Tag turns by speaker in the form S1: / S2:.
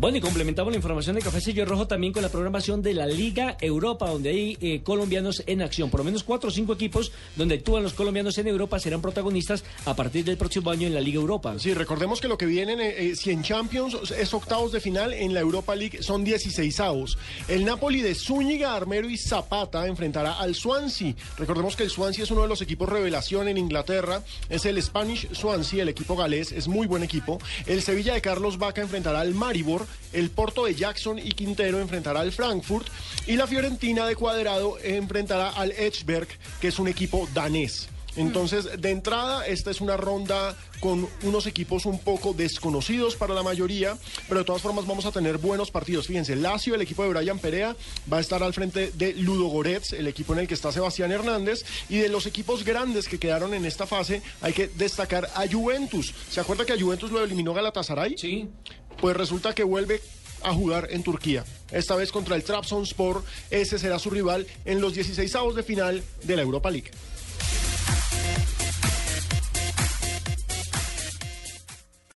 S1: Bueno, y complementamos la información de Café Rojo también con la programación de la Liga Europa, donde hay eh, colombianos en acción. Por lo menos cuatro o cinco equipos donde actúan los colombianos en Europa serán protagonistas a partir del próximo año en la Liga Europa.
S2: Sí, recordemos que lo que vienen, eh, eh, si en Champions es octavos de final, en la Europa League son 16 avos. El Napoli de Zúñiga, Armero y Zapata enfrentará al Swansea. Recordemos que el Swansea es uno de los equipos revelación en Inglaterra. Es el Spanish Swansea, el equipo galés, es muy buen equipo. El Sevilla de Carlos Vaca enfrentará al Maribor el Porto de Jackson y Quintero enfrentará al Frankfurt y la Fiorentina de Cuadrado enfrentará al Edgeberg, que es un equipo danés. Entonces, de entrada, esta es una ronda con unos equipos un poco desconocidos para la mayoría, pero de todas formas vamos a tener buenos partidos. Fíjense, Lazio, el equipo de Brian Perea, va a estar al frente de Ludo Goretz, el equipo en el que está Sebastián Hernández, y de los equipos grandes que quedaron en esta fase, hay que destacar a Juventus. ¿Se acuerda que a Juventus lo eliminó Galatasaray?
S1: Sí.
S2: Pues resulta que vuelve a jugar en Turquía. Esta vez contra el Trabzonspor. Ese será su rival en los 16 de final de la Europa League.